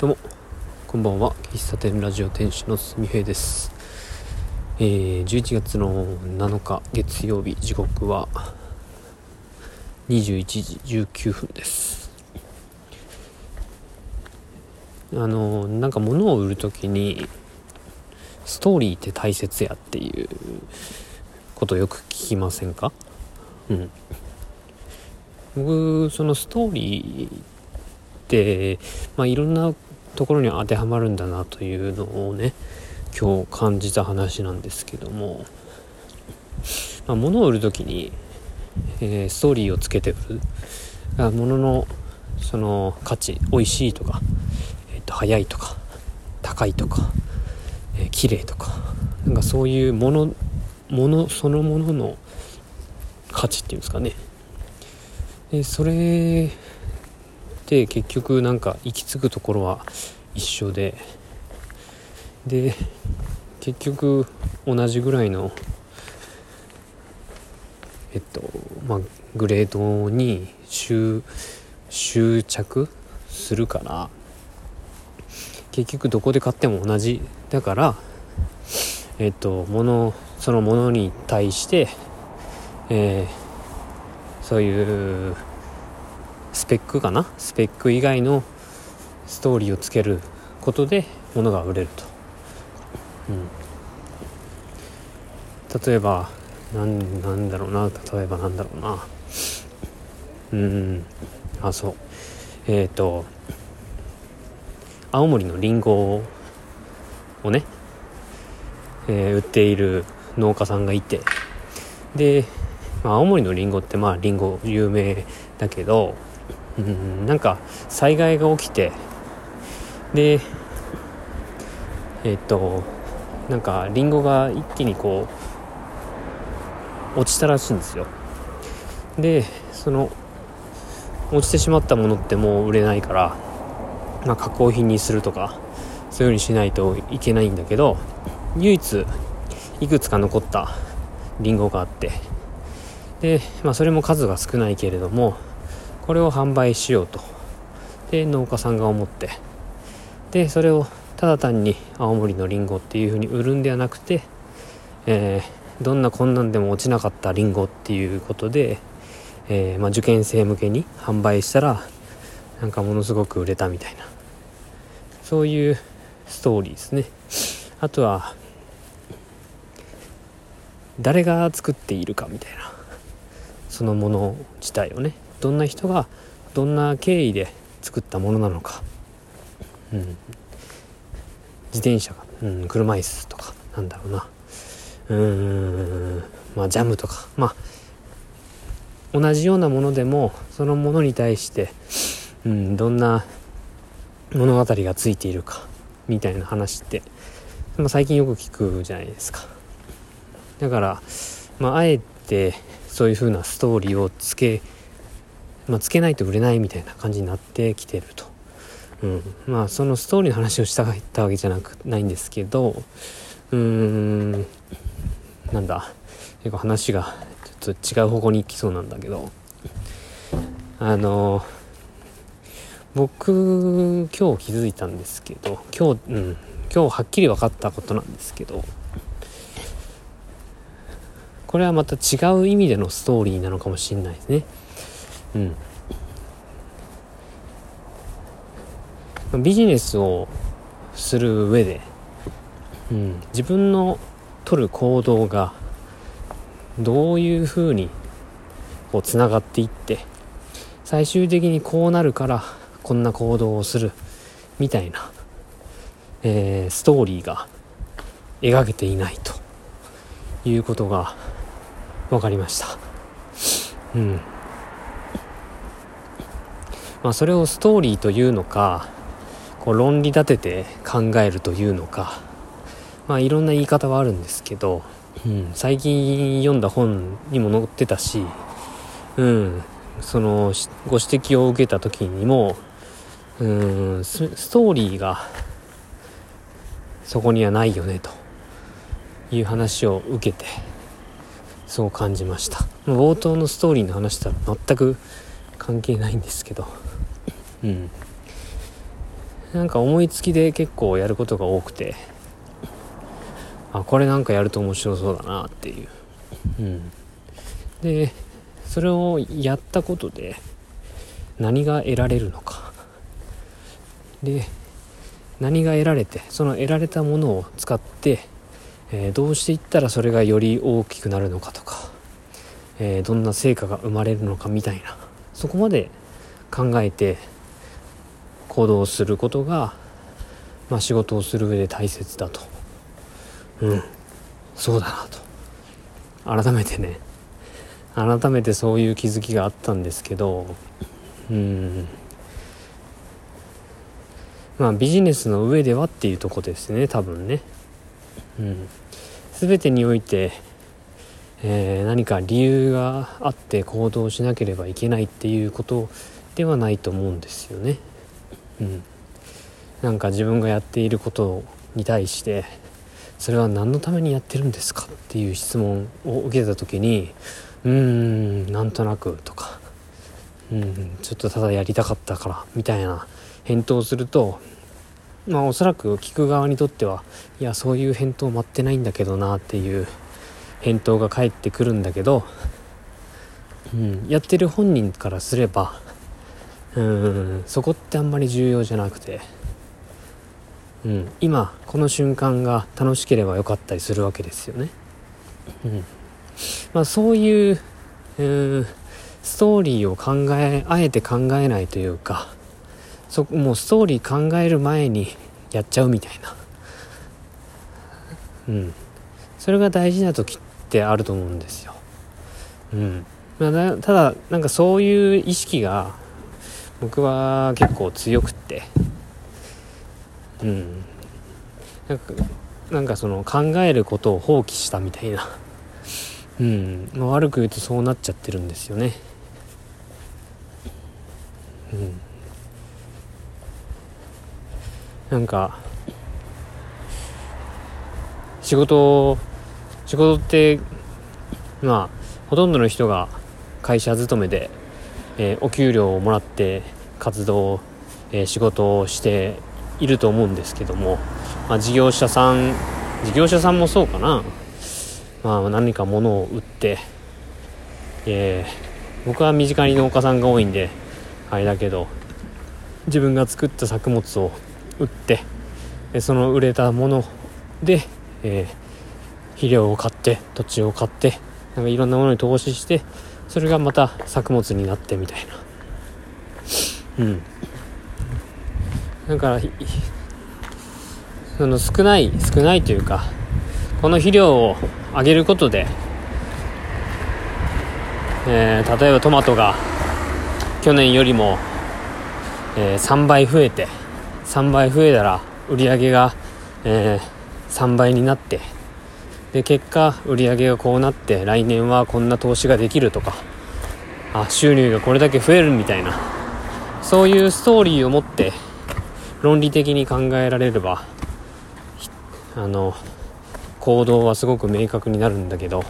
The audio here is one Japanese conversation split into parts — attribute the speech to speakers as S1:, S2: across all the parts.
S1: どうも。こんばんは。喫茶店ラジオ店主のすみへいです。えー、11月の7日月曜日時刻は21時19分です。あのなんか物を売る時にストーリーって大切やっていうことよく聞きませんか？うん。僕そのストーリーってまあいろんなところに当てはまるんだなというのをね今日感じた話なんですけども、まあ、物を売る時に、えー、ストーリーをつけて売る。物のその価値美味しいとか、えー、と早いとか高いとか、えー、綺麗とかなんかそういうものものそのものの価値っていうんですかね。でそれで結局なんか行き着くところは一緒で。で結局同じぐらいのえっとまあグレードに執着するから結局どこで買っても同じ。だからえっと物そのものに対してえーそういうスペックかな？スペック以外のストーリーをつけることで物が売れると、うん、例えばなんなんだろうな？例えばなんだろうな。うん。あそう。えっ、ー、と青森のりんごをね、えー、売っている農家さんがいて。でまあ、青森のりんごってまありんご有名だけどうんなんか災害が起きてでえっとなんかりんごが一気にこう落ちたらしいんですよ。でその落ちてしまったものってもう売れないから、まあ、加工品にするとかそういうふうにしないといけないんだけど唯一いくつか残ったりんごがあってで、まあ、それも数が少ないけれどもこれを販売しようと。で農家さんが思って。でそれをただ単に青森のりんごっていうふうに売るんではなくて、えー、どんな困難でも落ちなかったりんごっていうことで、えー、まあ、受験生向けに販売したらなんかものすごく売れたみたいな。そういうストーリーですね。あとは誰が作っているかみたいな。そのもの自体をね。どんな人がどんな経緯で作ったものなのか、うん、自転車が、うん、車椅子とかなんだろうな。うーん。まあジャムとか。まあ同じようなものでもそのものに対して、うん、どんな物語がついているかみたいな話って、まあ、最近よく聞くじゃないですか。だから、まあ、あえてそういう風なストーリーをつけ、まあ、つけないと売れないみたいな感じになってきてると。うん、まあそのストーリーの話をしたかったわけじゃなくないんですけどうーん。なんだ。結構話がちょっと違う方向に行きそうなんだけど。あの僕今日気づいたんですけど今日うん。今日はっきり分かったことなんですけどこれはまた違う意味でのストーリーなのかもしれないですね。うん。ビジネスをする上で、うん、自分の取る行動がどういうふうにこうつながっていって最終的にこうなるからこんな行動をするみたいな、えー、ストーリーが描けていないということが分かりました。うん。まあそれをストーリーというのかこう論理立てて考えるというのかまあいろんな言い方はあるんですけど、うん、最近読んだ本にも載ってたしうんそのご指摘を受けた時にもうんストーリーがそこにはないよねという話を受けてそう感じました。冒頭のストーリーの話とは全く関係ないんですけど。うん。なんか思いつきで結構やることが多くて。あこれなんかやると面白そうだなっていう、うん、でそれをやったことで何が得られるのか。で何が得られてその得られたものを使って、えー、どうしていったらそれがより大きくなるのかとか、えー、どんな成果が生まれるのかみたいなそこまで考えて行動することが、まあ、仕事をする上で大切だと。うん。そうだなと。改めてね。改めてそういう気づきがあったんですけどうん。まあビジネスの上ではっていうとこですね多分ね。うん。全てにおいて、えー、何か理由があって行動しなければいけないっていうことではないと思うんですよね。うん。なんか自分がやっていることに対してそれは何のためにやってるんですかっていう質問を受けた時にうーんなんとなくとかうんちょっとただやりたかったからみたいな返答をするとまあおそらく聞く側にとってはいやそういう返答待ってないんだけどなっていう返答が返ってくるんだけど、うん、やってる本人からすればうんそこってあんまり重要じゃなくてうん、今この瞬間が楽しければよかったりするわけですよね。うんまあ、そういう、う、ストーリーを考えあえて考えないというかそもうストーリー考える前にやっちゃうみたいな、うん、それが大事な時ってあると思うんですよ。うん。まあ、ただなんかそういう意識が僕は結構強くって。うん。なんかなんかその考えることを放棄したみたいな。うん、まあ、悪く言うとそうなっちゃってるんですよね。うん。なんか仕事仕事ってまあほとんどの人が会社勤めで、えー、お給料をもらって活動、えー、仕事をしていると思うんですけども、まあ、事業者さん事業者さんもそうかな、まあ、何か物を売って、えー、僕は身近に農家さんが多いんであれだけど自分が作った作物を売ってその売れたもので、えー、肥料を買って土地を買ってなんかいろんなものに投資してそれがまた作物になってみたいな。うん。だからその少ない少ないというかこの肥料を上げることで、えー、例えばトマトが去年よりも、えー、3倍増えて3倍増えたら売り上げが、えー、3倍になってで結果売り上げがこうなって来年はこんな投資ができるとかあ収入がこれだけ増えるみたいなそういうストーリーを持って論理的に考えられればあの行動はすごく明確になるんだけど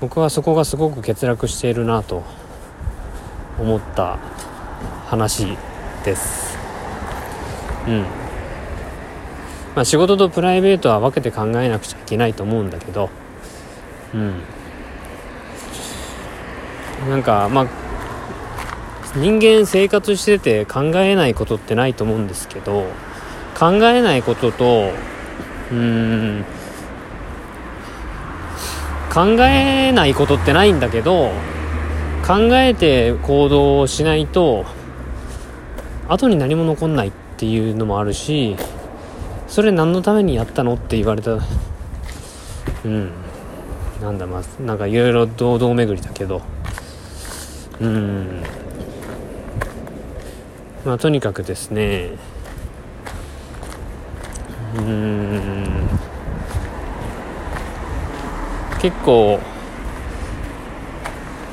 S1: 僕はそこがすごく欠落しているなと思った話です。うん。まあ仕事とプライベートは分けて考えなくちゃいけないと思うんだけど。うん。なんかまあ人間生活してて考えないことってないと思うんですけど考えないこととうん考えないことってないんだけど考えて行動をしないと後に何も残んないっていうのもあるしそれ何のためにやったのって言われた。うん。なんだまあなんかいろいろ堂々巡りだけど。うん。まあ、とにかくですね。うん。結構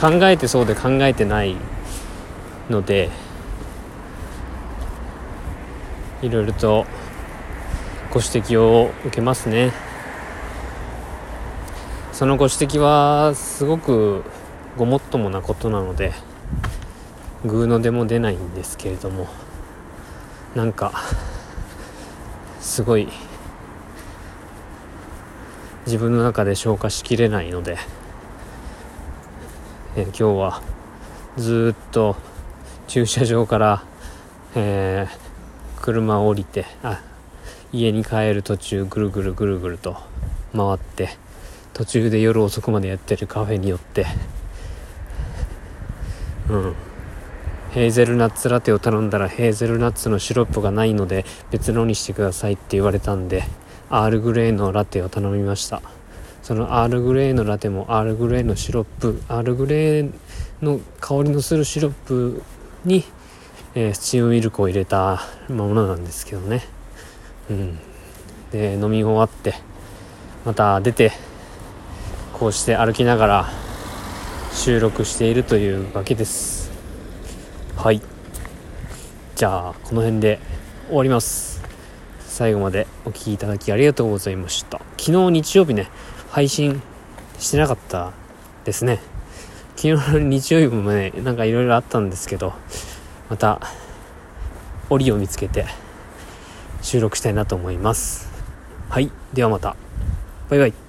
S1: 考えてそうで考えてないのでいろいろとご指摘を受けますね。そのご指摘はすごくごもっともなことなのでグーの出も出ないんですけれどもなんかすごい自分の中で消化しきれないので、え、今日はずっと駐車場から、えー、車を降りてあ家に帰る途中ぐるぐるぐるぐると回って途中で夜遅くまでやってるカフェに寄ってうん。ヘーゼルナッツラテを頼んだらヘーゼルナッツのシロップがないので別のにしてくださいって言われたんでアールグレーのラテを頼みました。そのアールグレーのラテもアールグレーのシロップアールグレーの香りのするシロップに、えー、スチームミルクを入れたものなんですけどね。うん。で飲み終わってまた出てこうして歩きながら収録しているというわけです。はい。じゃあこの辺で終わります。最後までお聴きいただきありがとうございました。昨日日曜日ね配信してなかったですね。昨日の日曜日もねなんかいろいろあったんですけどまた折を見つけて収録したいなと思います。はい。ではまた。バイバイ。